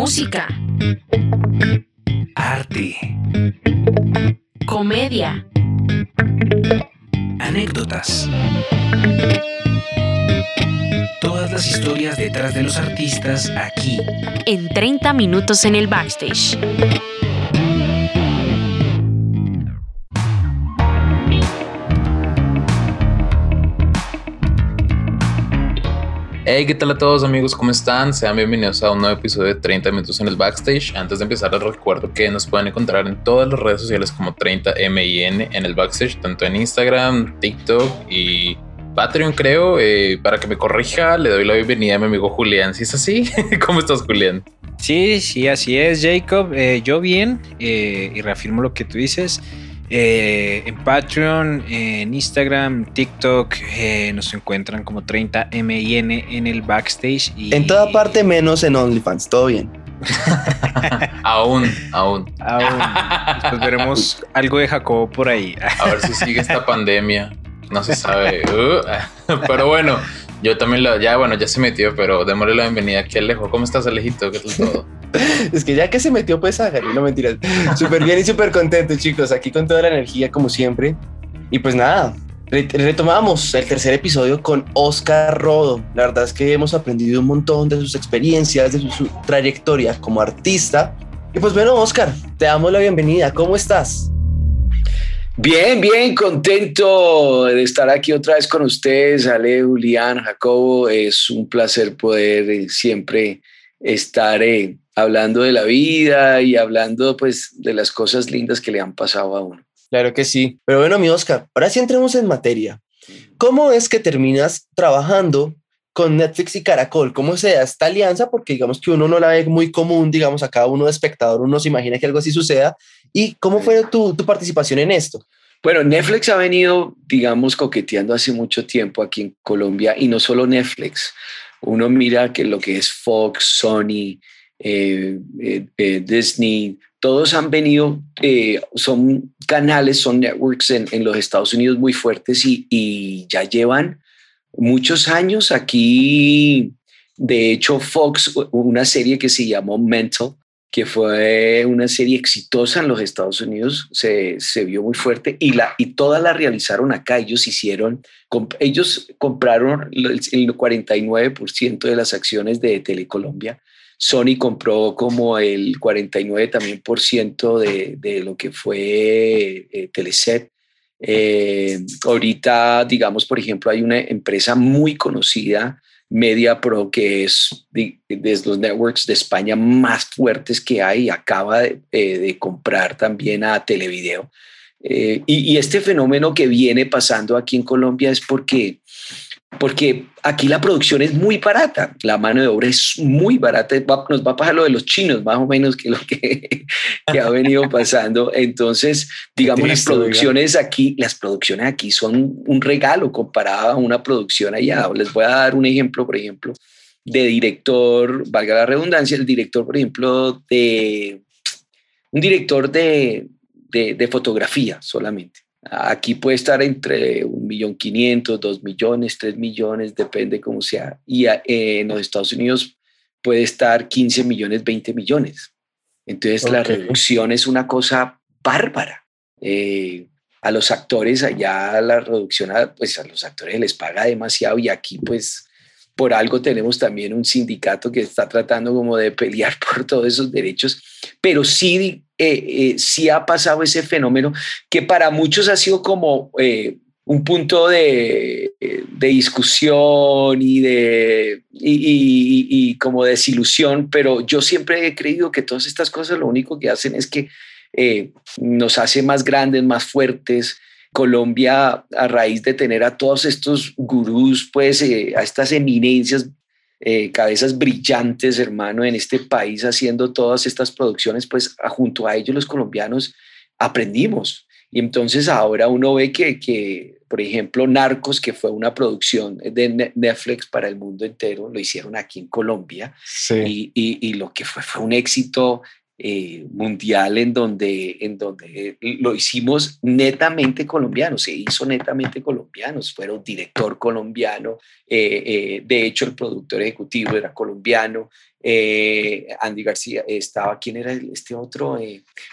Música. Arte. Comedia. Anécdotas. Todas las historias detrás de los artistas aquí. En 30 minutos en el backstage. Hey, ¿qué tal a todos amigos? ¿Cómo están? Sean bienvenidos a un nuevo episodio de 30 minutos en el backstage. Antes de empezar les recuerdo que nos pueden encontrar en todas las redes sociales como 30MIN en el backstage, tanto en Instagram, TikTok y Patreon creo. Eh, para que me corrija, le doy la bienvenida a mi amigo Julián. Si es así, ¿cómo estás Julián? Sí, sí, así es Jacob. Eh, yo bien eh, y reafirmo lo que tú dices. Eh, en Patreon, en Instagram, TikTok, eh, nos encuentran como 30MIN en el backstage. Y... En toda parte menos en OnlyFans, todo bien. aún, aún. Aún. Después veremos algo de Jacobo por ahí. A ver si sigue esta pandemia. No se sabe. Uh, pero bueno, yo también lo, ya bueno, ya se metió, pero démosle la bienvenida aquí a Alejo. ¿Cómo estás, Alejito? ¿Qué tal todo? es que ya que se metió, pues a no mentiras. Súper bien y súper contento, chicos. Aquí con toda la energía, como siempre. Y pues nada, retomamos el tercer episodio con Oscar Rodo. La verdad es que hemos aprendido un montón de sus experiencias, de su, su trayectoria como artista. Y pues bueno, Oscar, te damos la bienvenida. ¿Cómo estás? Bien, bien, contento de estar aquí otra vez con ustedes, Ale, Julián, Jacobo. Es un placer poder siempre estar eh, hablando de la vida y hablando pues de las cosas lindas que le han pasado a uno. Claro que sí. Pero bueno, mi Oscar, ahora sí entremos en materia. ¿Cómo es que terminas trabajando con Netflix y Caracol? ¿Cómo se da esta alianza? Porque digamos que uno no la ve muy común, digamos, a cada uno de espectador, uno se imagina que algo así suceda. ¿Y cómo fue tu, tu participación en esto? Bueno, Netflix ha venido, digamos, coqueteando hace mucho tiempo aquí en Colombia y no solo Netflix. Uno mira que lo que es Fox, Sony, eh, eh, eh, Disney, todos han venido, eh, son canales, son networks en, en, los Estados Unidos muy fuertes y, y ya llevan muchos años aquí. De hecho, Fox, una serie que se llamó Mental, que fue una serie exitosa en los Estados Unidos, se, se, vio muy fuerte y, la, y todas la realizaron acá. Ellos hicieron, ellos compraron el, el 49% de las acciones de Telecolombia. Sony compró como el 49 también por ciento de, de lo que fue eh, Teleset. Eh, ahorita, digamos, por ejemplo, hay una empresa muy conocida Media Pro, que es de, de, los networks de España más fuertes que hay, acaba de, eh, de comprar también a Televideo. Eh, y, y, este fenómeno que viene pasando aquí en Colombia es porque, porque aquí la producción es muy barata, la mano de obra es muy barata, nos va a pasar lo de los chinos, más o menos que lo que, que ha venido pasando. Entonces, digamos, las producciones aquí, las producciones aquí son un regalo comparado a una producción allá. Les voy a dar un ejemplo, por ejemplo, de director, valga la redundancia, el director, por ejemplo, de un director de, de, de fotografía solamente. Aquí puede estar entre un millón quinientos, dos millones, tres millones, depende cómo sea. Y en los Estados Unidos puede estar 15 millones, 20 millones. Entonces okay. la reducción es una cosa bárbara. Eh, a los actores allá la reducción, pues a los actores les paga demasiado y aquí pues por algo tenemos también un sindicato que está tratando como de pelear por todos esos derechos, pero sí, eh, eh, sí ha pasado ese fenómeno que para muchos ha sido como eh, un punto de, de, discusión y de y, como desilusión, pero yo siempre he creído que todas estas cosas lo único que hacen es que nos hace más grandes, más fuertes, Colombia, a raíz de tener a todos estos gurús, pues eh, a estas eminencias, eh, cabezas brillantes, hermano, en este país haciendo todas estas producciones, pues a, junto a ellos los colombianos aprendimos. Y entonces ahora uno ve que, que, por ejemplo, Narcos, que fue una producción de Netflix para el mundo entero, lo hicieron aquí en Colombia. Sí. Y, y, y, lo que fue fue un éxito eh, mundial en donde, en donde lo hicimos netamente colombianos, se hizo netamente colombianos, fueron director colombiano, eh, eh, de hecho el productor ejecutivo era colombiano, Andy García estaba, ¿quién era este otro?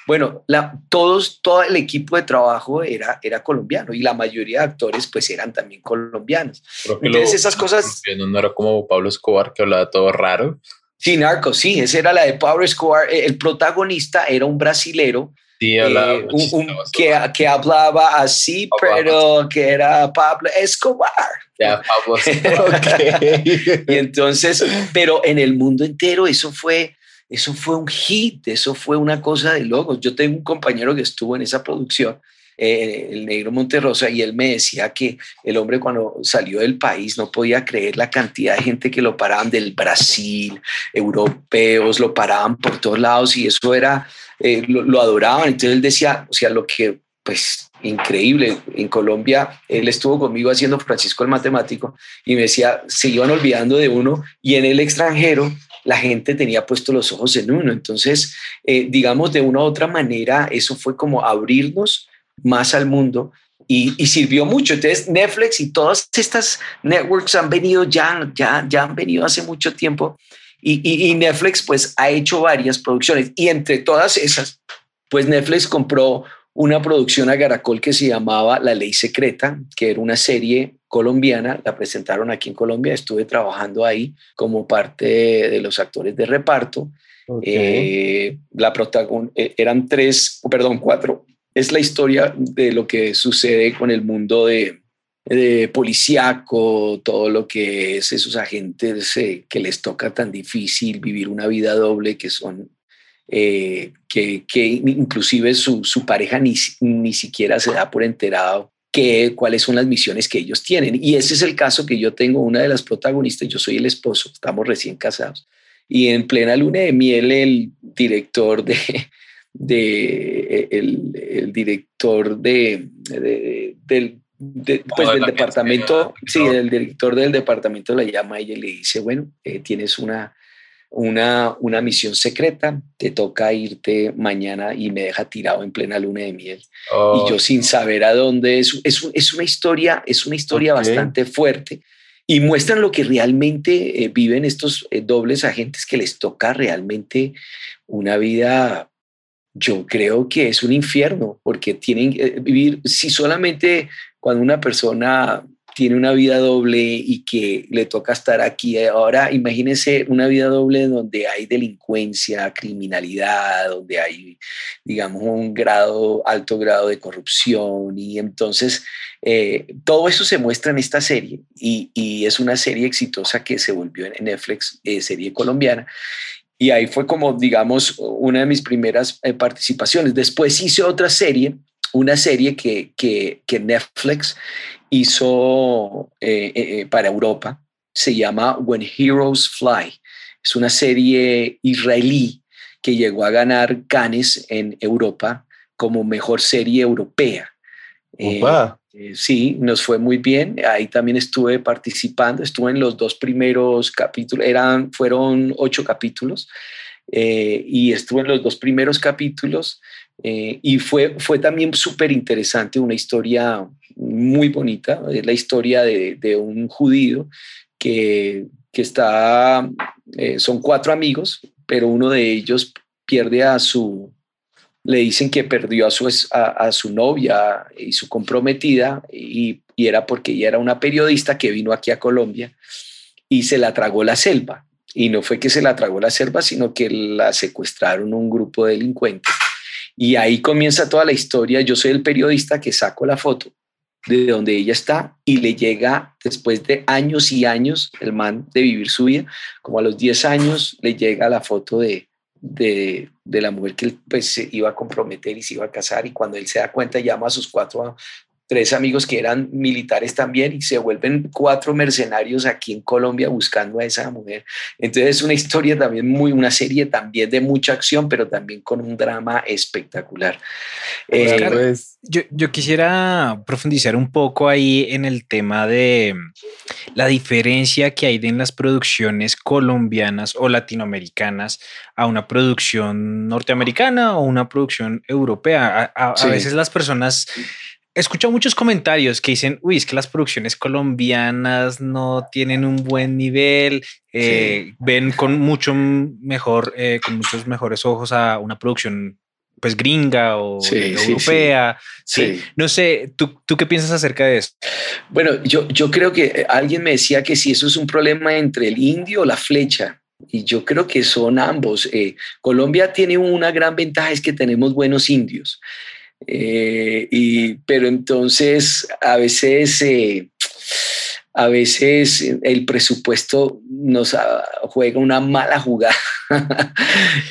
bueno, la, todos, todo el equipo de trabajo era, era colombiano y la mayoría de actores pues eran también colombianos. Entonces esas cosas... No era como Pablo Escobar que hablaba todo raro. Sí, Narco, sí, esa era la de Power Square. Eh, el protagonista era un brasilero eh, que, que, hablaba así, pero que era Pablo Escobar. Ya, Pablo y entonces, pero en el mundo entero eso fue, eso fue un hit, eso fue una cosa de locos. Yo tengo un compañero que estuvo en esa producción eh, el negro Monterrosa, y él me decía que el hombre cuando salió del país no podía creer la cantidad de gente que lo paraban del Brasil, europeos, lo paraban por todos lados y eso era, eh, lo, adoraban. Entonces él decía, o sea, lo que pues increíble. En Colombia, él estuvo conmigo haciendo Francisco el Matemático y me decía, se iban olvidando de uno y en el extranjero la gente tenía puesto los ojos en uno. Entonces, eh, digamos, de una u otra manera, eso fue como abrirnos más al mundo y, sirvió mucho. Entonces Netflix y todas estas networks han venido ya, ya, ya han venido hace mucho tiempo y, y, Netflix pues ha hecho varias producciones y entre todas esas pues Netflix compró una producción a Caracol que se llamaba La Ley Secreta, que era una serie colombiana, la presentaron aquí en Colombia, estuve trabajando ahí como parte de los actores de reparto. Eh, la protagon eh, eran tres, perdón, cuatro es la historia de lo que sucede con el mundo de, de policíaco, todo lo que es esos agentes eh, que les toca tan difícil vivir una vida doble, que son, eh, que, que, inclusive su, su pareja ni, ni, siquiera se da por enterado que, cuáles son las misiones que ellos tienen. Y ese es el caso que yo tengo, una de las protagonistas, yo soy el esposo, estamos recién casados. Y en plena luna de miel, el director de, de el, director de, del, pues, del departamento, sí, el director del departamento la llama y le dice, bueno, eh, tienes una, una, una misión secreta, te toca irte mañana y me deja tirado en plena luna de miel. Y yo oh. sin saber a dónde es, es, es una historia, es una historia bastante fuerte y muestran lo que realmente eh, viven estos eh, dobles agentes que les toca realmente una vida yo creo que es un infierno, porque tienen que eh, vivir, si solamente cuando una persona tiene una vida doble y que le toca estar aquí. Ahora imagínense una vida doble donde hay delincuencia, criminalidad, donde hay, digamos, un grado, alto grado de corrupción y entonces eh, todo eso se muestra en esta serie y, y, es una serie exitosa que se volvió en Netflix, eh, serie colombiana y ahí fue como, digamos, una de mis primeras eh, participaciones. Después hice otra serie, una serie que, que, Netflix hizo eh, eh, para Europa. Se llama When Heroes Fly. Es una serie israelí que llegó a ganar Cannes en Europa como mejor serie europea. Eh, sí, nos fue muy bien. Ahí también estuve participando. Estuve en los dos primeros capítulos. Eran, fueron ocho capítulos. Eh, y estuve en los dos primeros capítulos. Eh, y fue, fue también súper interesante, una historia muy bonita. Es la historia de, de un judío que, que está, son cuatro amigos, pero uno de ellos pierde a su, le dicen que perdió a su, a, su novia y su comprometida y, era porque ella era una periodista que vino aquí a Colombia y se la tragó la selva. Y no fue que se la tragó la selva, sino que la secuestraron un grupo de delincuentes. Y ahí comienza toda la historia. Yo soy el periodista que saco la foto de donde ella está y le llega después de años y años, el man de vivir su vida, como a los 10 años, le llega la foto de, de, de, la mujer que él pues, se iba a comprometer y se iba a casar y cuando él se da cuenta llama a sus cuatro tres amigos que eran militares también y se vuelven cuatro mercenarios aquí en Colombia buscando a esa mujer. Entonces es una historia también muy, una serie también de mucha acción, pero también con un drama espectacular. Eh, pues, yo, yo, quisiera profundizar un poco ahí en el tema de la diferencia que hay en las producciones colombianas o latinoamericanas a una producción norteamericana o una producción europea. A, a veces las personas escucho muchos comentarios que dicen, uy, es que las producciones colombianas no tienen un buen nivel, eh, ven con mucho mejor, eh, con muchos mejores ojos a una producción pues gringa o europea. Sí, No sé, ¿tú, ¿tú qué piensas acerca de eso? Bueno, yo, yo creo que alguien me decía que si eso es un problema entre el indio o la flecha. Y yo creo que son ambos. Eh, Colombia tiene una gran ventaja, es que tenemos buenos indios. Eh, y, pero entonces a veces, eh, a veces el presupuesto nos juega una mala jugada.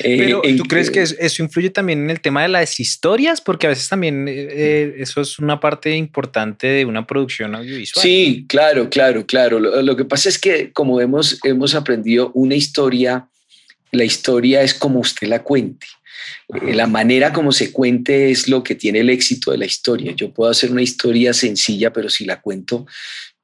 Eh, pero ¿tú crees que eso influye también en el tema de las historias? Porque a veces también eso es una parte importante de una producción audiovisual. Sí, claro, claro, claro. Lo, lo, que pasa es que como hemos, hemos aprendido una historia, la historia es como usted la cuente. Eh, la manera como se cuente es lo que tiene el éxito de la historia. Yo puedo hacer una historia sencilla, pero si la cuento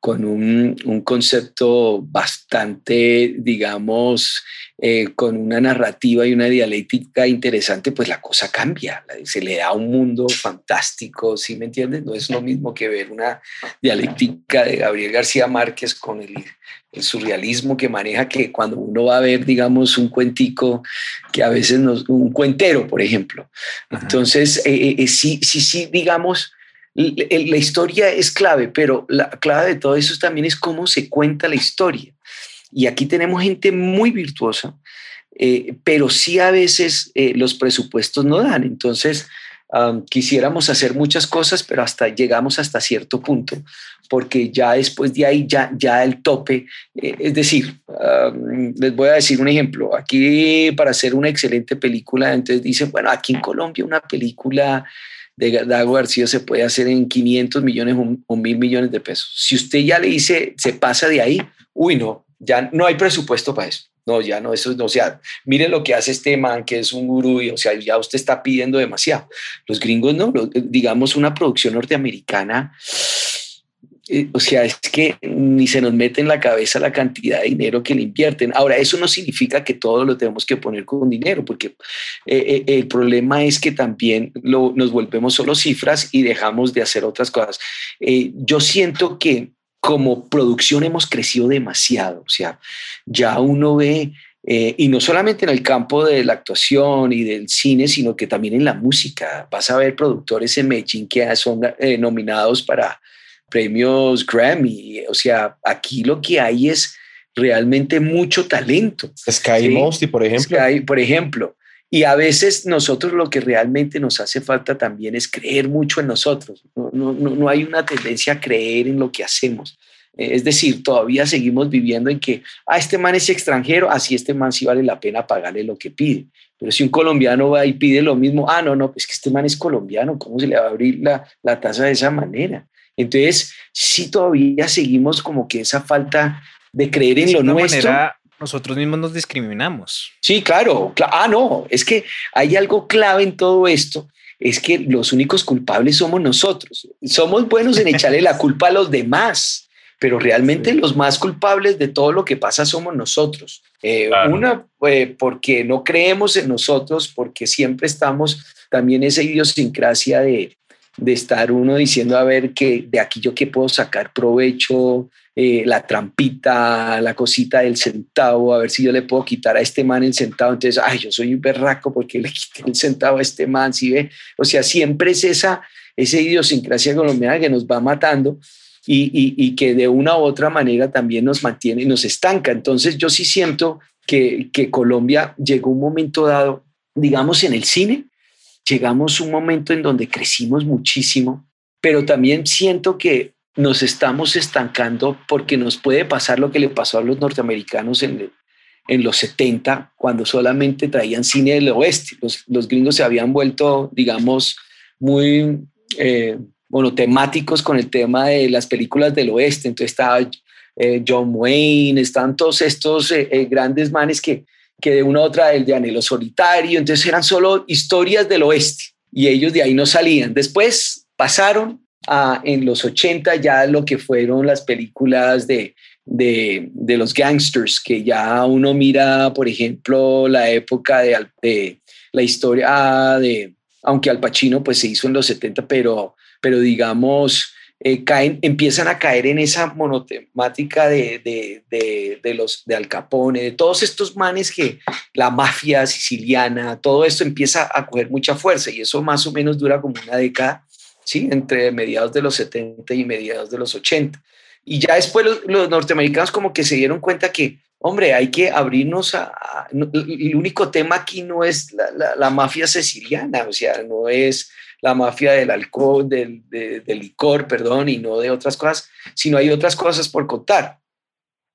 con un, concepto bastante, digamos, eh, con una narrativa y una dialéctica interesante, pues la cosa cambia, se le da un mundo fantástico, ¿sí me entiendes? No es lo mismo que ver una dialéctica de Gabriel García Márquez con el, el surrealismo que maneja que cuando uno va a ver, digamos, un cuentico que a veces nos, un cuentero, por ejemplo. Entonces, eh, eh, sí, sí, sí, digamos, la historia es clave, pero la clave de todo eso también es cómo se cuenta la historia. Y aquí tenemos gente muy virtuosa, eh, pero sí a veces eh, los presupuestos no dan. Entonces, quisiéramos hacer muchas cosas, pero hasta llegamos hasta cierto punto, porque ya después de ahí, ya, ya el tope, eh, es decir, les voy a decir un ejemplo, aquí para hacer una excelente película, entonces dicen, bueno, aquí en Colombia una película de Dago García se puede hacer en 500 millones o, mil millones de pesos. Si usted ya le dice, se pasa de ahí, uy, no, ya no hay presupuesto para eso. No, ya no, eso no, o sea, mire lo que hace este man que es un gurú, y, o sea, ya usted está pidiendo demasiado. Los gringos no, digamos una producción norteamericana eh, o sea, es que ni se nos mete en la cabeza la cantidad de dinero que le invierten. Ahora, eso no significa que todo lo tenemos que poner con dinero, porque eh, eh, el problema es que también nos volvemos solo cifras y dejamos de hacer otras cosas. yo siento que como producción hemos crecido demasiado, o sea, ya uno ve... y no solamente en el campo de la actuación y del cine, sino que también en la música. Vas a ver productores en Medellín que son nominados para premios Grammy. O sea, aquí lo que hay es realmente mucho talento. Sky Mosty, por ejemplo. Sky, por ejemplo. Y a veces nosotros lo que realmente nos hace falta también es creer mucho en nosotros. No, no, no hay una tendencia a creer en lo que hacemos. Eh, es decir, todavía seguimos viviendo en que, ah, este man es extranjero, así este man sí vale la pena pagarle lo que pide. Pero si un colombiano va y pide lo mismo, ah, no, no, pues que este man es colombiano, ¿cómo se le va a abrir la, la tasa de esa manera? Entonces, sí todavía seguimos como que esa falta de creer en lo nuestro. Manera, nosotros mismos nos discriminamos. Sí, claro. ah, no, es que hay algo clave en todo esto, es que los únicos culpables somos nosotros. Somos buenos en echarle la culpa a los demás, pero realmente los más culpables de todo lo que pasa somos nosotros. Eh, una, eh, porque no creemos en nosotros, porque siempre estamos también esa idiosincrasia de, de estar uno diciendo, a ver, que de aquí yo qué puedo sacar provecho, eh, la trampita, la cosita del centavo, a ver si yo le puedo quitar a este man el centavo. Entonces, ay, yo soy un berraco porque le quité el centavo a este man, ¿sí ve? O sea, siempre es esa, esa idiosincrasia colombiana que nos va matando. Y, y, que de una u otra manera también nos mantiene y nos estanca. Entonces yo sí siento que, que Colombia llegó un momento dado, digamos, en el cine, llegamos a un momento en donde crecimos muchísimo, pero también siento que nos estamos estancando porque nos puede pasar lo que le pasó a los norteamericanos en, en los 70, cuando solamente traían cine del oeste. Los, los gringos se habían vuelto, digamos, muy, eh, monotemáticos con el tema de las películas del oeste. Entonces estaba eh, John Wayne, están todos estos eh, eh, grandes manes que, que de una u otra, el de Anhelo Solitario, entonces eran solo historias del oeste y ellos de ahí no salían. Después pasaron a, en los 80 ya lo que fueron las películas de, de, los gangsters, que ya uno mira, por ejemplo, la época de, de la historia de, aunque Al Pacino pues se hizo en los 70, pero, pero digamos, eh, caen, empiezan a caer en esa monotemática de, de, de, los de Al Capone, de todos estos manes que la mafia siciliana, todo esto empieza a coger mucha fuerza y eso más o menos dura como una década, ¿sí? entre mediados de los 70 y mediados de los 80. Y ya después los, los norteamericanos como que se dieron cuenta que hombre, hay que abrirnos a, a, El único tema aquí no es la, la, la, mafia siciliana, o sea, no es la mafia del alcohol, del, de, del, licor, perdón, y no de otras cosas, sino hay otras cosas por contar.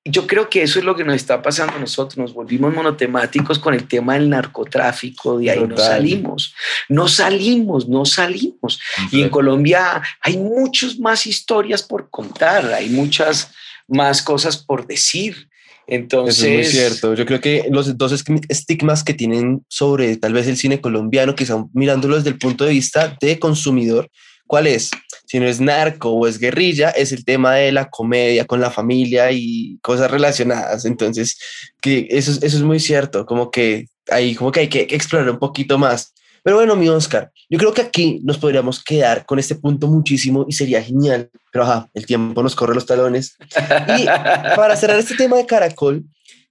Yo creo que eso es lo que nos está pasando a nosotros. Nos volvimos monotemáticos con el tema del narcotráfico, de ahí Total. no salimos, no salimos, no salimos. Y en Colombia hay muchas más historias por contar, hay muchas más cosas por decir. Entonces, Eso es muy cierto. Yo creo que los dos estigmas que tienen sobre tal vez el cine colombiano, que están mirándolo desde el punto de vista de consumidor, ¿cuál es? Si no es narco o es guerrilla, es el tema de la comedia con la familia y cosas relacionadas. Entonces, que eso, eso es muy cierto, como que ahí como que hay que explorar un poquito más. Pero bueno, mi Oscar, yo creo que aquí nos podríamos quedar con este punto muchísimo y sería genial, pero ajá, el tiempo nos corre los talones. Y para cerrar este tema de Caracol,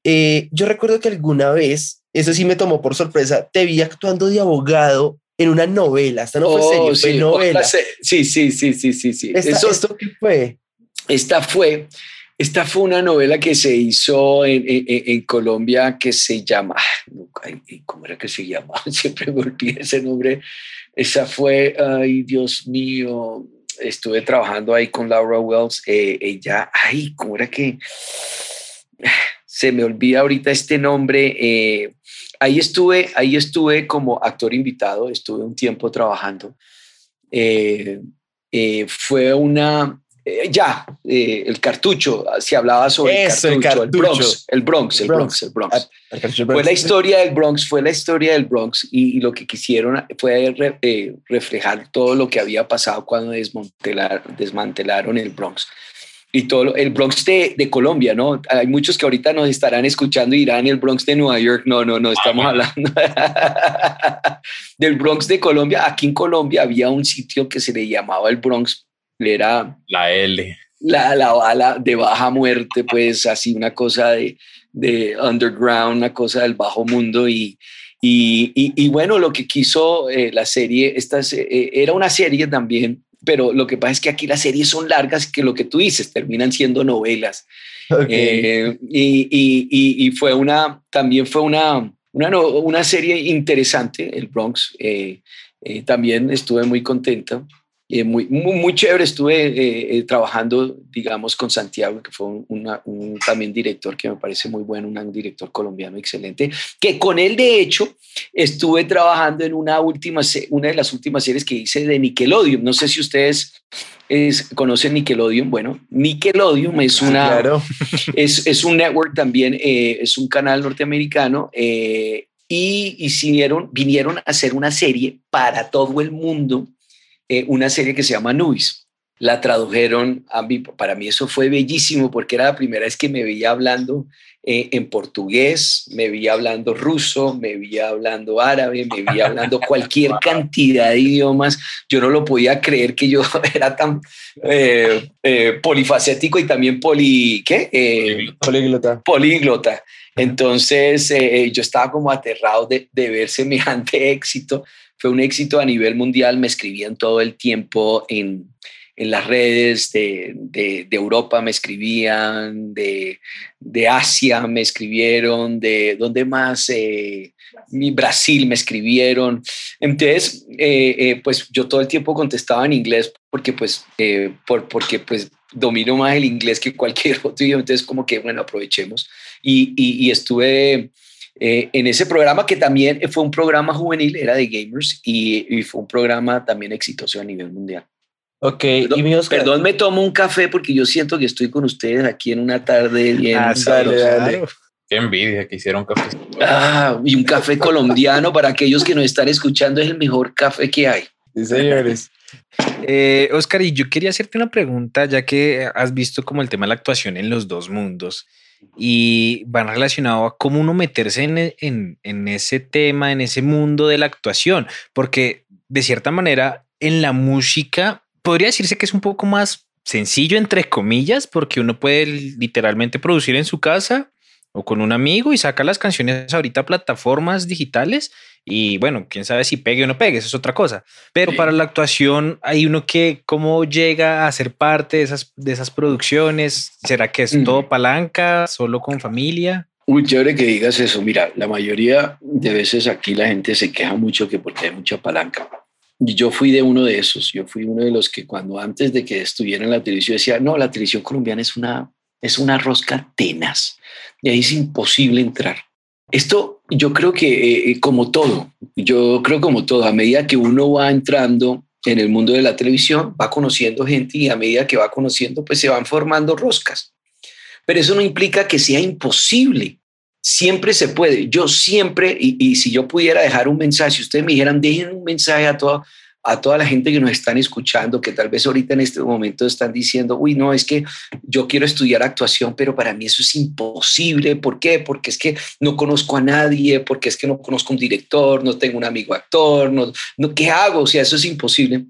eh, yo recuerdo que alguna vez, eso sí me tomó por sorpresa, te vi actuando de abogado en una novela. Esta no fue oh, serio, sí, fue novela. Sí, sí, sí, sí, sí, sí. ¿Esta, Eso, ¿Esto qué fue? esta fue esta fue una novela que se hizo en, Colombia que se llama, ¿cómo era que se llama? Siempre me olvidé ese nombre. Esa fue, ay Dios mío, estuve trabajando ahí con Laura Wells. Eh, ella, ay, ¿cómo era que? Se me olvida ahorita este nombre. Eh, ahí estuve, ahí estuve como actor invitado, estuve un tiempo trabajando. Eh, fue una, eh, ya, eh, el cartucho, se hablaba sobre Eso, el, cartucho, el, cartucho. el, Bronx, el Bronx, el Bronx, el Bronx. Ah, el cartucho, Fue la historia del Bronx, fue la historia del Bronx y, y lo que quisieron fue re, eh, reflejar todo lo que había pasado cuando desmantelar, desmantelaron el Bronx. Y todo el Bronx de, de, Colombia, ¿no? Hay muchos que ahorita nos estarán escuchando y dirán el Bronx de Nueva York. No, no, no, estamos ah, hablando del Bronx de Colombia. Aquí en Colombia había un sitio que se le llamaba el Bronx era la L. La, la bala de baja muerte, pues así una cosa de, de underground, una cosa del bajo mundo y, y, y, y bueno, lo que quiso eh, la serie, esta, eh, era una serie también, pero lo que pasa es que aquí las series son largas que lo que tú dices, terminan siendo novelas. Okay. Eh, y, y, fue una, también fue una, una, una serie interesante, el Bronx. Eh, también estuve muy contenta. Eh, muy, muy, muy, chévere. Estuve eh, eh, trabajando, digamos, con Santiago, que fue una, un también director que me parece muy bueno, un director colombiano excelente, que con él, de hecho, estuve trabajando en una, última, una de las últimas series que hice de Nickelodeon. No sé si ustedes es, conocen Nickelodeon. Bueno, Nickelodeon es, una, claro. es, es, un network también, eh, es un canal norteamericano. Eh, y hicieron, vinieron a hacer una serie para todo el mundo eh, una serie que se llama Nubis. La tradujeron a mí, para mí eso fue bellísimo porque era la primera vez que me veía hablando eh, en portugués, me veía hablando ruso, me veía hablando árabe, me veía hablando cualquier cantidad de idiomas. Yo no lo podía creer que yo era tan eh, eh, polifacético y también poli, ¿qué? políglota. Políglota. Entonces yo estaba como aterrado de, de ver semejante éxito fue un éxito a nivel mundial, me escribían todo el tiempo en, en las redes de, de, Europa, me escribían, de, de, Asia me escribieron, de donde más, eh, Brasil me escribieron. Entonces, eh, eh, pues yo todo el tiempo contestaba en inglés porque pues, eh, por, porque pues domino más el inglés que cualquier otro idioma, entonces como que, bueno, aprovechemos. Y, y estuve eh, en ese programa que también fue un programa juvenil, era de gamers y, y, fue un programa también exitoso a nivel mundial. Ok, Perdón, y mi Oscar. perdón, me tomo un café porque yo siento que estoy con ustedes aquí en una tarde bien. Ah, dale, dale. claro. Qué envidia que hicieron café. Ah, y un café colombiano para aquellos que nos están escuchando es el mejor café que hay. Sí, señores. Eh, Oscar, y yo quería hacerte una pregunta, ya que has visto como el tema de la actuación en los dos mundos y van relacionado a cómo uno meterse en, e- en- en ese tema, en ese mundo de la actuación, porque de cierta manera en la música podría decirse que es un poco más sencillo, entre comillas, porque uno puede literalmente producir en su casa o con un amigo y saca las canciones ahorita a plataformas digitales y bueno, quién sabe si pegue o no pegue, eso es otra cosa. Pero para la actuación hay uno que cómo llega a ser parte de esas, de esas producciones. ¿Será que es Mm. todo palanca, solo con familia? Muy chévere que digas eso. Mira, la mayoría de veces aquí la gente se queja mucho que porque hay mucha palanca. Y yo fui de uno de esos. Yo fui uno de los que cuando antes de que estuviera en la televisión decía, no, la televisión colombiana es una, es una rosca tenaz. Y ahí es imposible entrar. Esto yo creo que eh, como todo, yo creo como todo, a medida que uno va entrando en el mundo de la televisión, va conociendo gente y a medida que va conociendo, pues se van formando roscas. Pero eso no implica que sea imposible. Siempre se puede. Yo siempre, y, si yo pudiera dejar un mensaje, si ustedes me dijeran, dejen un mensaje a toda, a toda la gente que nos están escuchando, que tal vez ahorita en este momento están diciendo, uy, no, es que yo quiero estudiar actuación, pero para mí eso es imposible. ¿Por qué? Porque es que no conozco a nadie, porque es que no conozco un director, no tengo un amigo actor, no, no ¿qué hago? O sea, eso es imposible.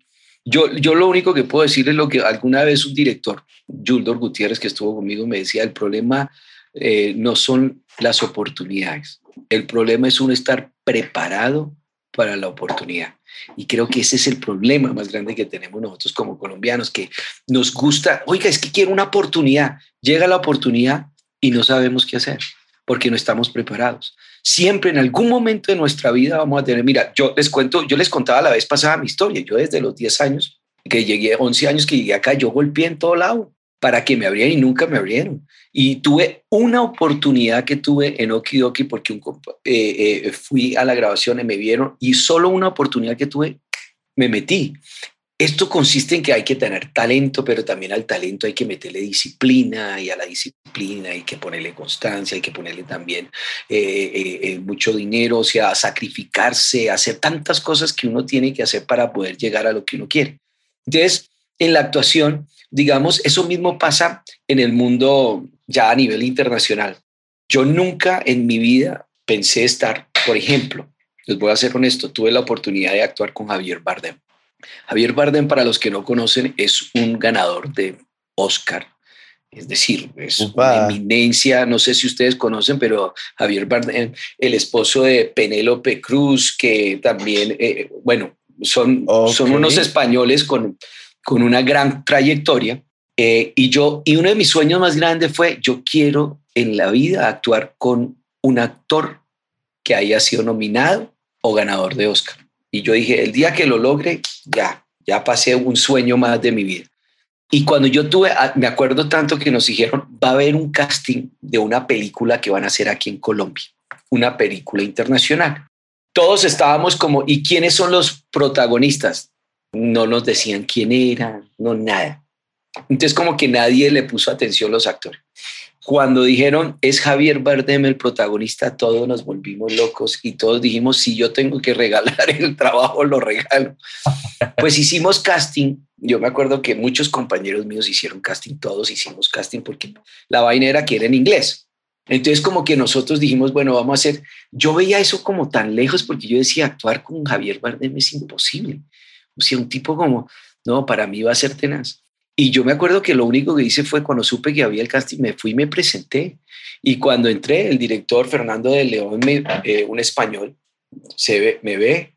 Yo, yo lo único que puedo decir es lo que alguna vez un director, Juldor Gutiérrez, que estuvo conmigo, me decía, el problema eh, no son las oportunidades, el problema es uno estar preparado para la oportunidad. Y creo que ese es el problema más grande que tenemos nosotros como colombianos, que nos gusta, oiga, es que quiero una oportunidad, llega la oportunidad y no sabemos qué hacer porque no estamos preparados. Siempre en algún momento de nuestra vida vamos a tener, mira, yo les cuento, yo les contaba la vez pasada mi historia, yo desde los 10 años, que llegué, 11 años que llegué acá, yo golpeé en todo lado para que me abrieran y nunca me abrieron. Y tuve una oportunidad que tuve en Okidoki porque un, eh, eh, fui a la grabación y me vieron y solo una oportunidad que tuve me metí. Esto consiste en que hay que tener talento, pero también al talento hay que meterle disciplina y a la disciplina hay que ponerle constancia, hay que ponerle también eh, mucho dinero, o sea, sacrificarse, hacer tantas cosas que uno tiene que hacer para poder llegar a lo que uno quiere. Entonces, en la actuación, digamos, eso mismo pasa en el mundo ya a nivel internacional. Yo nunca en mi vida pensé estar, por ejemplo, les voy a ser honesto, tuve la oportunidad de actuar con Javier Bardem. Javier Bardem, para los que no conocen, es un ganador de Oscar. Es decir, es una eminencia, no sé si ustedes conocen, pero Javier Bardem, el esposo de Penélope Cruz, que también, eh, bueno, son, son unos españoles con, con una gran trayectoria. Eh, y yo, y uno de mis sueños más grandes fue, yo quiero en la vida actuar con un actor que haya sido nominado o ganador de Oscar. Y yo dije, el día que lo logre, ya, ya pasé un sueño más de mi vida. Y cuando yo tuve, ah, me acuerdo tanto que nos dijeron, va a haber un casting de una película que van a hacer aquí en Colombia, una película internacional. Todos estábamos como, ¿y quiénes son los protagonistas? No nos decían quién eran, no nada. Entonces como que nadie le puso atención a los actores. Cuando dijeron es Javier Bardem el protagonista, todos nos volvimos locos y todos dijimos si yo tengo que regalar el trabajo lo regalo. Pues hicimos casting. Yo me acuerdo que muchos compañeros míos hicieron casting, todos hicimos casting porque la vaina era que era en inglés. Entonces como que nosotros dijimos, bueno, vamos a hacer, yo veía eso como tan lejos porque yo decía, actuar con Javier Bardem es imposible. O un tipo como, no, para mí va a ser tenaz. Y yo me acuerdo que lo único que hice fue cuando supe que había el casting, me fui y me presenté. Y cuando entré, el director Fernando de León, eh, un español, se ve, me ve,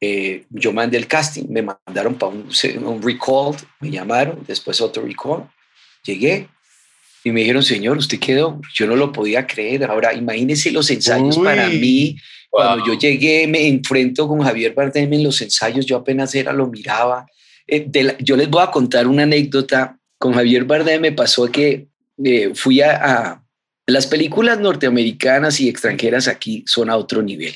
eh, yo mandé el casting, me mandaron para un, un recall, me llamaron, después otro recall, llegué y me dijeron, señor, usted quedó, yo no lo podía creer. Ahora, imagínense los ensayos Uy. para mí. Cuando yo llegué, me enfrento con Javier Bardem en los ensayos, yo apenas era, lo miraba. Eh, de la- yo les voy a contar una anécdota. Con Javier Bardem me pasó que eh, fui a, a- Las películas norteamericanas y extranjeras aquí son a otro nivel.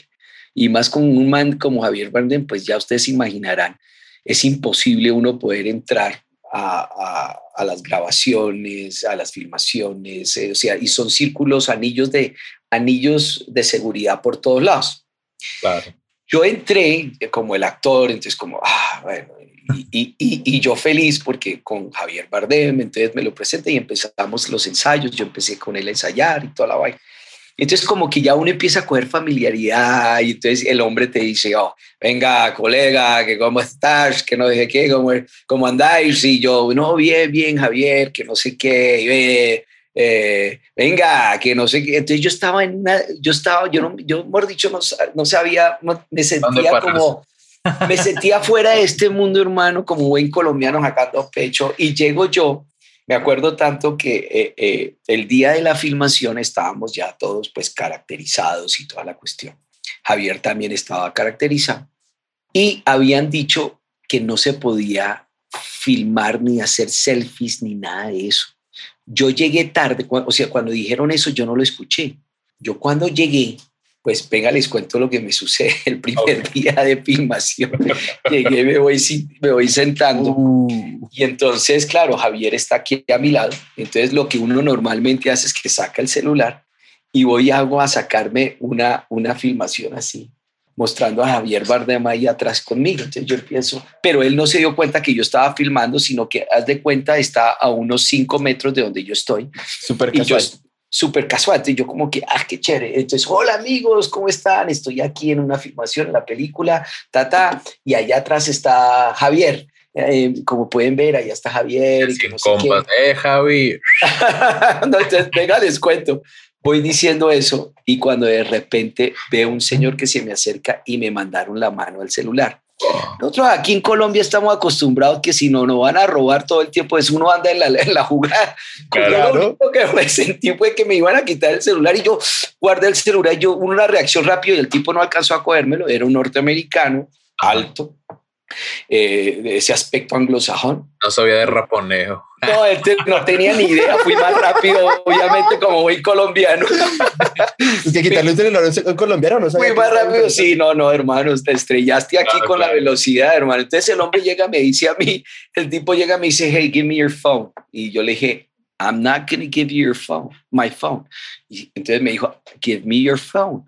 Y más con un man como Javier Bardem, pues ya ustedes se imaginarán. es imposible uno poder entrar a, a, las grabaciones, a las filmaciones, eh, o sea, y son círculos, anillos de, anillos de seguridad por todos lados. Claro. Yo entré como el actor, entonces como, ah, bueno, y, y, y, yo feliz porque con Javier Bardem, entonces me lo presenté y empezamos los ensayos, yo empecé con él a ensayar y toda la vaina. Entonces como que ya uno empieza a coger familiaridad y entonces el hombre te dice, oh, venga, colega, que cómo estás, que no sé qué, cómo, cómo andáis. Y yo, no, bien, bien, Javier, que no sé qué, eh, venga, que no sé qué. Entonces yo estaba en una, yo estaba, yo no, yo, mejor dicho, no, no sabía, me sentía como, me sentía fuera de este mundo, hermano, como buen colombiano sacando pecho. Y llego yo me acuerdo tanto que eh, eh, el día de la filmación estábamos ya todos pues caracterizados y toda la cuestión. Javier también estaba caracterizado y habían dicho que no se podía filmar ni hacer selfies ni nada de eso. Yo llegué tarde, o sea, cuando dijeron eso yo no lo escuché. Yo cuando llegué pues venga, les cuento lo que me sucede el primer día de filmación. Llegué, me voy, me voy sentando. Uh. Y entonces, claro, Javier está aquí a mi lado. Entonces, lo que uno normalmente hace es que saca el celular y voy hago a sacarme una, una filmación así, mostrando a Javier Bardem ahí atrás conmigo. Entonces, yo pienso, pero él no se dio cuenta que yo estaba filmando, sino que, haz de cuenta, está a unos cinco metros de donde yo estoy. Súper casual súper casual. Y yo como que, ah, qué chévere. Entonces, hola amigos, ¿cómo están? Estoy aquí en una filmación en la película, ta, y allá atrás está Javier. Eh, como pueden ver, allá está Javier. Y que no compas, eh, Javi. no, entonces, venga, les cuento. Voy diciendo eso y cuando de repente veo un señor que se me acerca y me mandaron la mano al celular. Nosotros aquí en Colombia estamos acostumbrados que si no nos van a robar todo el tiempo, es uno anda en la, en la jugada. Claro. Lo único que sentí fue que me iban a quitar el celular y yo guardé el celular y yo una reacción rápida y el tipo no alcanzó a cogérmelo, era un norteamericano alto, eh, de ese aspecto anglosajón. No sabía de raponeo. No, este no tenía ni idea, fui más rápido, obviamente, como voy colombiano. Es que quitarle un un colombiano, no Fui más rápido, sí, no, no, hermanos, te estrellaste aquí con la velocidad, hermano. Entonces el hombre llega, me dice a mí, el tipo llega, me dice, hey, give me your phone. Y yo le dije, I'm not going to give you your phone, my phone. Y entonces me dijo, give me your phone.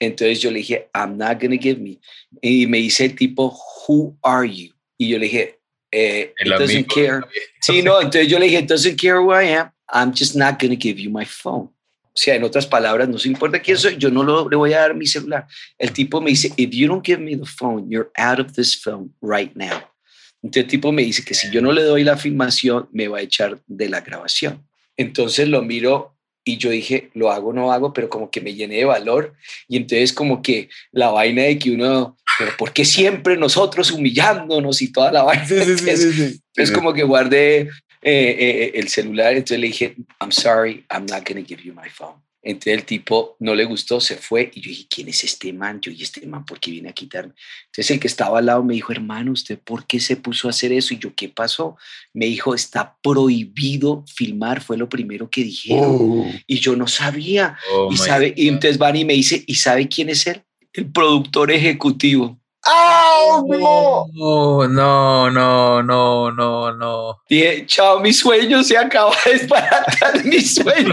Entonces yo le dije, I'm not going to give me. Y me dice el tipo, who are you? Y yo le dije, eh, it doesn't care. Sí, no, entonces yo le dije, it doesn't care who I am. I'm just not going to give you my phone. O sea, en otras palabras, no se importa quién soy, yo no lo, le voy a dar mi celular. El tipo me dice, if you don't give me the phone, you're out of this film right now. Entonces el tipo me dice que si yo no le doy la filmación, me va a echar de la grabación. Entonces lo miro y yo dije, lo hago, no hago, pero como que me llené de valor. Y entonces como que la vaina de que uno, pero ¿por qué siempre nosotros humillándonos y toda la vaina? es como que guardé eh, eh, el celular, entonces le dije, I'm sorry, I'm not going to give you my phone. Entonces el tipo no le gustó, se fue y yo dije, ¿quién es este man? Yo, ¿y este man por qué viene a quitarme? Entonces el que estaba al lado me dijo, hermano, ¿usted por qué se puso a hacer eso? Y yo, ¿qué pasó? Me dijo, está prohibido filmar, fue lo primero que dijeron. Oh. Y yo no sabía. Oh y, sabe, y entonces van y me dice, ¿y sabe quién es él? El productor ejecutivo. ¡Oh, no! no, no, no, no, no. Dije, chao, mi sueño se acaba de desbaratar mi sueño.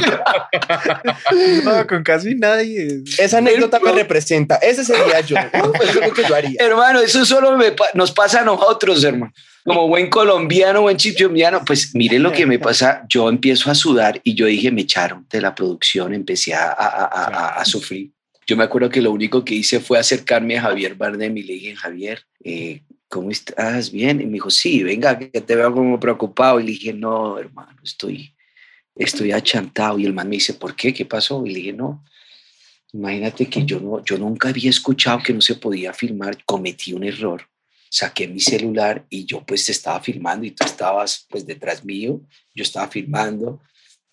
no, con casi nadie. Esa anécdota me representa. Ese sería yo. Eso es lo que yo haría. Hermano, eso solo nos pasa a nosotros, hermano. Como buen colombiano, buen chipiombiano, pues mire lo que me pasa. Yo empiezo a sudar y yo dije, me echaron de la producción, empecé a, a, a, a sufrir. Yo me acuerdo que lo único que hice fue acercarme a Javier Bardem y le dije, Javier, eh, ¿cómo estás? ¿Bien? Y me dijo, sí, venga, que te veo como preocupado. Y le dije, no, hermano, estoy, estoy achantado. Y el man me dice, ¿por qué? ¿Qué pasó? Y le dije, no, imagínate que yo, no, yo nunca había escuchado que no se podía filmar. Cometí un error. Saqué mi celular y yo pues estaba filmando y tú estabas pues detrás mío. Yo estaba filmando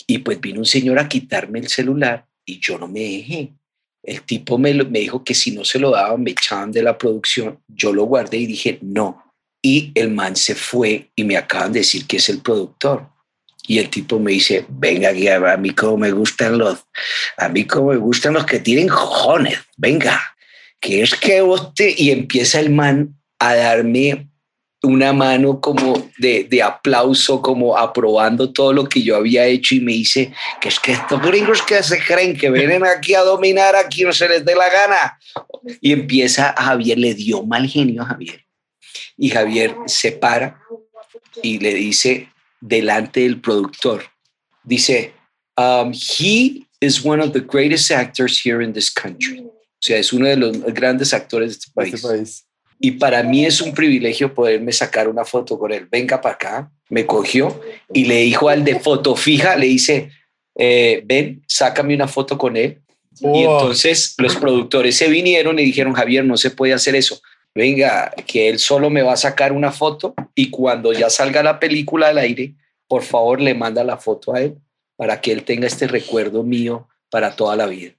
y pues vino un señor a quitarme el celular y yo no me dejé. El tipo me, me dijo que si no se lo daban, me echaban de la producción. Yo lo guardé y dije, no. Y el man se fue y me acaban de decir que es el productor. Y el tipo me dice, venga, a mí como me gustan los, a mí como me gustan los que tienen cojones, venga, que es que usted, y empieza el man a darme una mano como de, de, aplauso, como aprobando todo lo que yo había hecho y me dice que es que estos gringos que se creen que vienen aquí a dominar, aquí no se les dé la gana. Y empieza a Javier, le dio mal genio a Javier. Y Javier se para y le dice delante del productor, dice, um, he is one of the greatest actors here in this country. O sea, es uno de los grandes actores de este país. Este país. Y para mí es un privilegio poderme sacar una foto con él. Venga para acá, me cogió y le dijo al de foto fija, le dice, eh, ven, sácame una foto con él. Y entonces los productores se vinieron y dijeron, Javier, no se puede hacer eso. Venga, que él solo me va a sacar una foto y cuando ya salga la película al aire, por favor le manda la foto a él para que él tenga este recuerdo mío para toda la vida.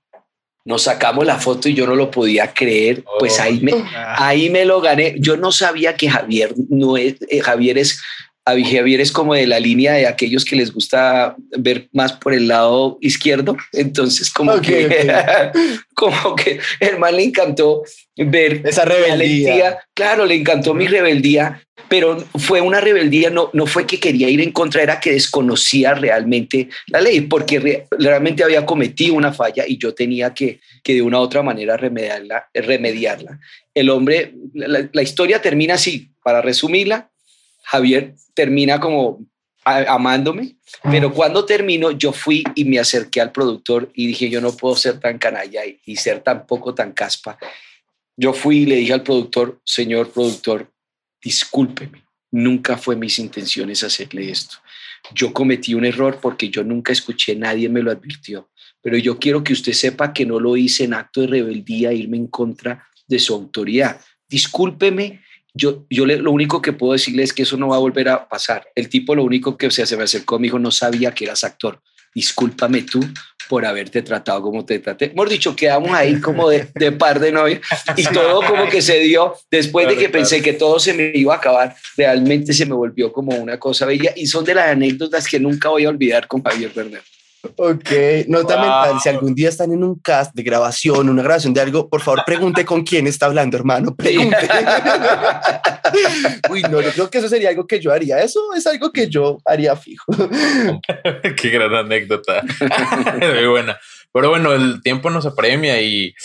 Nos sacamos la foto y yo no lo podía creer, pues ahí me, oh. ahí me lo gané. Yo no sabía que Javier no es, eh, Javier es Javier es como de la línea de aquellos que les gusta ver más por el lado izquierdo. Entonces, como que, como que el man le encantó ver esa rebeldía. Claro, le encantó mi rebeldía, pero fue una rebeldía, no, no fue que quería ir en contra, era que desconocía realmente la ley, porque realmente había cometido una falla y yo tenía que, que de una u otra manera remediarla. remediarla. El hombre, la historia termina así, para resumirla, Javier termina como amándome, pero cuando termino yo fui y me acerqué al productor y dije, yo no puedo ser tan canalla y, ser tan poco tan caspa. Yo fui y le dije al productor, señor productor, discúlpeme, nunca fue mis intenciones hacerle esto. Yo cometí un error porque yo nunca escuché, nadie me lo advirtió, pero yo quiero que usted sepa que no lo hice en acto de rebeldía, irme en contra de su autoridad. Discúlpeme yo, yo lo único que puedo decirle es que eso no va a volver a pasar. El tipo lo único que se me acercó me dijo, no sabía que eras actor. Discúlpame tú por haberte tratado como te traté. Hemos dicho, quedamos ahí como de, de par de novia y todo como que se dio después de que pensé que todo se me iba a acabar. Realmente se me volvió como una cosa bella y son de las anécdotas que nunca voy a olvidar con Javier Bernal. Ok, nota mental, si algún día están en un cast de grabación, una grabación de algo, por favor pregunte con quién está hablando, hermano, pregunte. Uy, no, yo creo que eso sería algo que yo haría, eso es algo que yo haría fijo. Qué gran anécdota, muy buena. Pero bueno, el tiempo nos apremia y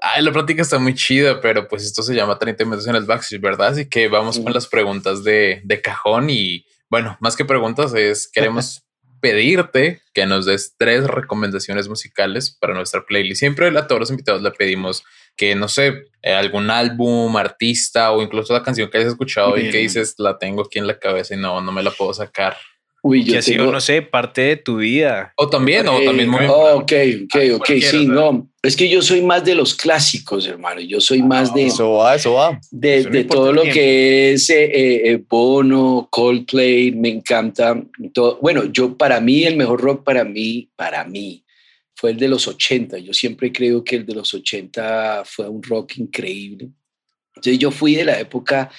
ay, la plática está muy chida, pero pues esto se llama 30 minutos en el backstage, ¿verdad? Así que vamos con las preguntas de, de cajón y bueno, más que preguntas es queremos pedirte que nos des tres recomendaciones musicales para nuestra playlist. Siempre a todos los invitados le pedimos que, no sé, eh, algún álbum, artista o incluso la canción que hayas escuchado y que dices, la tengo aquí en la cabeza y no, no me la puedo sacar. Uy, yo que no sé, parte de tu vida. O también, o también muy oh, Ok, ok, ok, sí, no. Es que yo soy más de los clásicos, hermano. Yo soy más de... Eso va, eso va. De, de todo lo que es eh, eh, Bono, Coldplay, me encanta. Todo. Bueno, yo para mí, el mejor rock para mí, para mí, fue el de los 80. Yo siempre creo que el de los 80 fue un rock increíble. Entonces yo fui de la época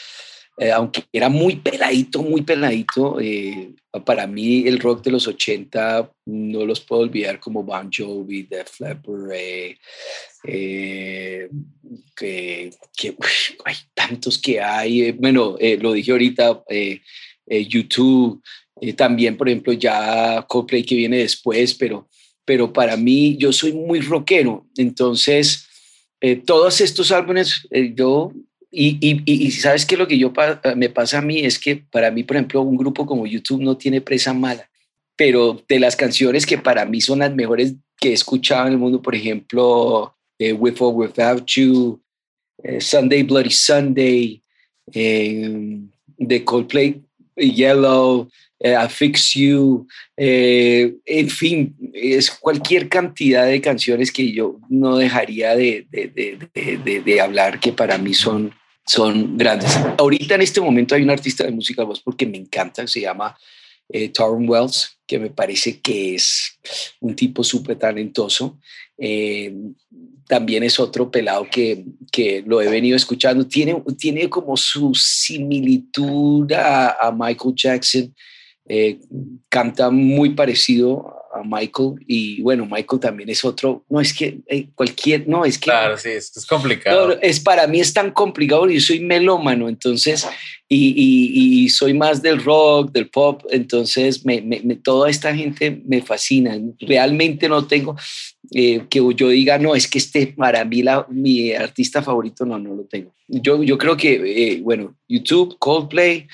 eh, aunque era muy peladito, muy peladito, eh, para mí el rock de los 80 no los puedo olvidar como Bon Jovi, Def Leppard, eh, que, que hay tantos que hay, bueno, lo dije ahorita, YouTube, también por ejemplo ya Coldplay que viene después, pero, pero para mí yo soy muy rockero, entonces todos estos álbumes yo y, y, y, sabes que lo que yo me pasa a mí es que para mí, por ejemplo, un grupo como YouTube no tiene presa mala, pero de las canciones que para mí son las mejores que he escuchado en el mundo, por ejemplo, eh, With or Without You, eh, Sunday Bloody Sunday, eh, The Coldplay, Yellow, I Fix You, en fin, es cualquier cantidad de canciones que yo no dejaría de, de, de, de hablar que para mí son son grandes. Ahorita en este momento hay un artista de música voz porque me encanta, se llama eh, Wells, que me parece que es un tipo súper talentoso. Eh, también es otro pelado que, que, lo he venido escuchando. Tiene, tiene como su similitud a, Michael Jackson. Eh, canta muy parecido a Michael y bueno, Michael también es otro, no es que eh, cualquier, no es que... Claro, sí, es, es complicado. No, es para mí es tan complicado, yo soy melómano, entonces, y, y, y soy más del rock, del pop, entonces me, me, me, toda esta gente me fascina. Realmente no tengo eh, que yo diga, no, es que este para mí la, mi artista favorito, no, no lo tengo. Yo, yo creo que, eh, bueno, YouTube, Coldplay,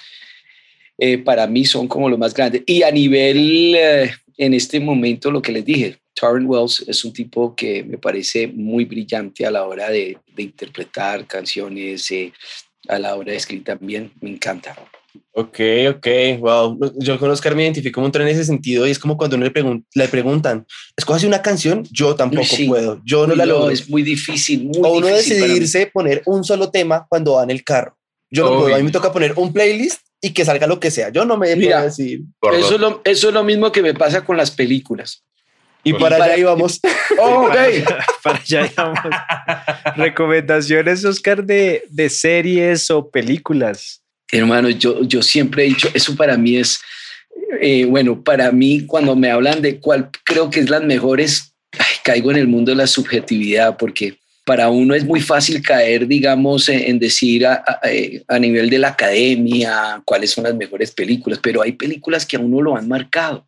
eh, para mí son como lo más grande. Y a nivel, eh, en este momento, lo que les dije, Torrent Wells es un tipo que me parece muy brillante a la hora de, de interpretar canciones, eh, a la hora de escribir también, me encanta. Ok, ok, wow. Yo con Oscar me identifico un montón en ese sentido y es como cuando uno le, pregun le preguntan, escoge una canción, yo tampoco sí. puedo, yo no la logro. Es muy difícil, muy O uno difícil decidirse poner un solo tema cuando va en el carro. Yo no puedo, a mí me toca poner un playlist y que salga lo que sea. Yo no me Mira, puedo decir. Eso es, lo, eso es lo mismo que me pasa con las películas. Y para, para allá íbamos. oh, ok. para allá íbamos. Recomendaciones, Oscar, de, de series o películas. Hermano, yo, yo siempre he dicho, eso para mí es, eh, bueno, para mí cuando me hablan de cuál creo que es las mejores, ay, caigo en el mundo de la subjetividad porque para uno es muy fácil caer, digamos, en, decir a, a, a, nivel de la academia cuáles son las mejores películas, pero hay películas que a uno lo han marcado.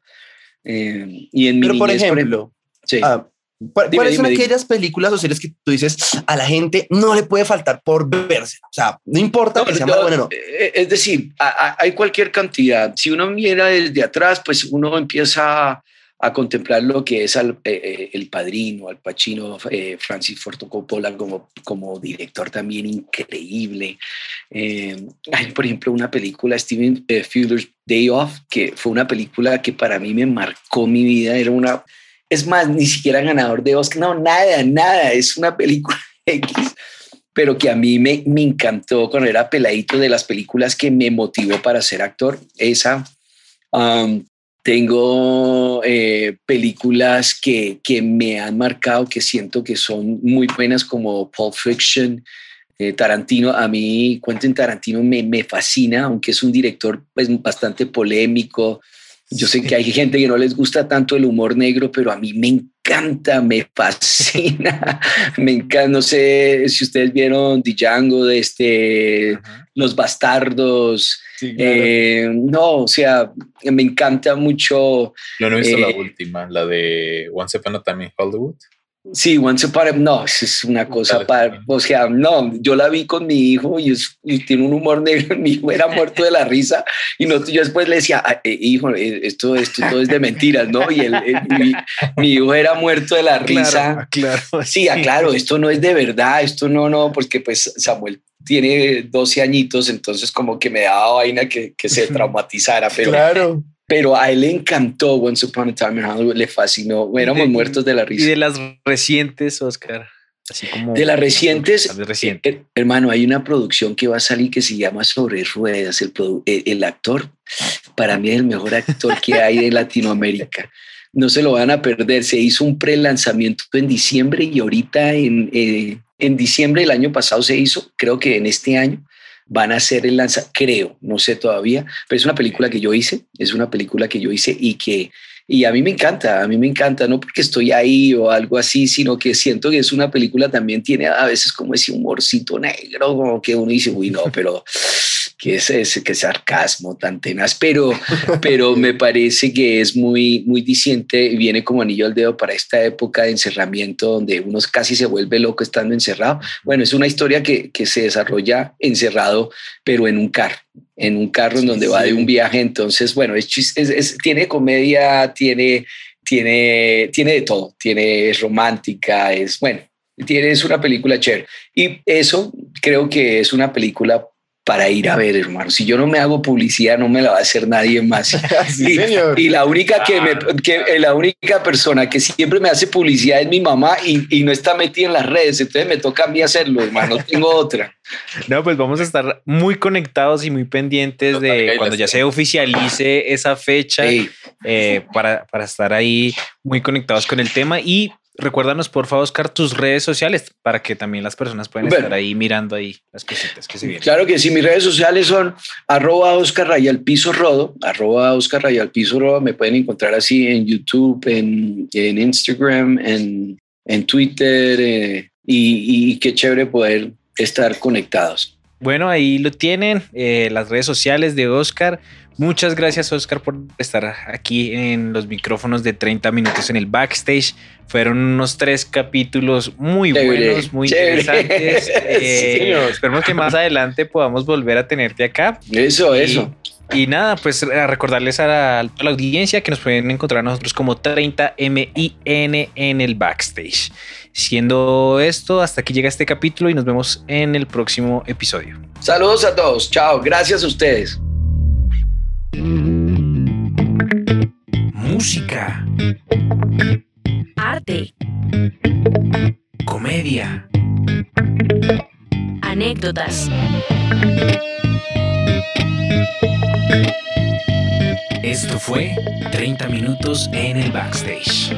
Eh, y en pero mi por niñez, ejemplo, sí. ah, ¿cuáles dime, son dime, aquellas dime. películas o series que tú dices a la gente no le puede faltar por verse? O sea, no importa no, que sea no, buena no. Eh, Es decir, hay cualquier cantidad. Si uno mira desde atrás, pues uno empieza a contemplar lo que es al, eh, el padrino, al Pacino, eh, Francis Ford Coppola como, como director también increíble. Eh, hay, por ejemplo, una película, Steven eh, Fueller's Day Off, que fue una película que para mí me marcó mi vida. Era una, es más, ni siquiera ganador de Oscar, no, nada, nada, es una película X pero que a mí me, me encantó cuando era peladito de las películas que me motivó para ser actor. Esa, um, tengo eh, películas que, que, me han marcado, que siento que son muy buenas, como Pulp Fiction, eh, Tarantino. A mí, Quentin Tarantino me, me, fascina, aunque es un director pues, bastante polémico. Yo sé que hay gente que no les gusta tanto el humor negro, pero a mí me encanta, me fascina. me encanta. No sé si ustedes vieron Django de este, uh -huh. Los Bastardos. Sí, claro. eh, no, o sea, me encanta mucho. Yo no he visto eh, la última, la de Once Upon a Time in Hollywood. Sí, Once Upon a no, es una cosa para, o sea, no, yo la vi con mi hijo y, es, y, tiene un humor negro, mi hijo era muerto de la risa y no, yo después le decía, eh, hijo, esto, esto todo es de mentiras, ¿no? Y el, el, mi, mi, hijo era muerto de la risa. Claro, claro. Sí, claro, esto no es de verdad, esto no, no, porque pues Samuel tiene 12 añitos, entonces como que me daba vaina que, que se traumatizara, pero, claro. Pero a él le encantó Once Upon a Time in Hollywood, le fascinó, éramos de, muertos de la risa. Y de las recientes, Oscar. Así como de las recientes, reciente. eh, hermano, hay una producción que va a salir que se llama Sobre Ruedas. El, el, el actor, para mí, es el mejor actor que hay de Latinoamérica no se lo van a perder. Se hizo un pre-lanzamiento en diciembre y ahorita en, eh, en diciembre del año pasado se hizo, creo que en este año van a hacer el lanzamiento, creo, no sé todavía, pero es una película que yo hice, es una película que yo hice y que y a mí me encanta, a mí me encanta, no porque estoy ahí o algo así, sino que siento que es una película también tiene a veces como ese humorcito negro, como que uno dice, uy, no, pero que es ese que sarcasmo tan tenaz, pero, pero me parece que es muy, muy diciente, viene como anillo al dedo para esta época de encerramiento donde uno casi se vuelve loco estando encerrado. Bueno, es una historia que, que se desarrolla encerrado, pero en un carro, en un carro en donde sí, va de un viaje. Entonces, bueno, es, es, es, tiene comedia, tiene, tiene, tiene de todo, tiene, es romántica, es bueno, tiene, es una película chévere. Y eso creo que es una película para ir a ver, hermano. Si yo no me hago publicidad, no me la va a hacer nadie más. sí, y, y, la única que, me, que la única persona que siempre me hace publicidad es mi mamá y, y, no está metida en las redes. Entonces me toca a mí hacerlo, hermano. No tengo otra. No, pues vamos a estar muy conectados y muy pendientes de cuando ya se oficialice esa fecha sí. eh, para, para estar ahí muy conectados con el tema y recuérdanos por favor, Oscar, tus redes sociales para que también las personas puedan Bueno. estar ahí mirando ahí las cositas que se vienen. Claro que sí, mis redes sociales son arroba Oscar Rayal Piso Rodo, arroba Oscar Rayal Piso Rodo, me pueden encontrar así en YouTube, en, en Instagram, en, en Twitter, eh, y, y qué chévere poder estar conectados. Bueno, ahí lo tienen, eh, las redes sociales de Oscar. Muchas gracias, Oscar, por estar aquí en los micrófonos de 30 minutos en el backstage. Fueron unos tres capítulos muy Chévere, buenos, muy chévere. interesantes. Sí, Eh, señor. esperemos que más adelante podamos volver a tenerte acá. Eso, Y- eso. Y nada, pues a recordarles a la, a la audiencia que nos pueden encontrar a nosotros como 30MIN en el backstage. Siendo esto, hasta aquí llega este capítulo y nos vemos en el próximo episodio. Saludos a todos, chao, gracias a ustedes. Música, Arte, comedia, anécdotas, esto fue 30 minutos en el backstage.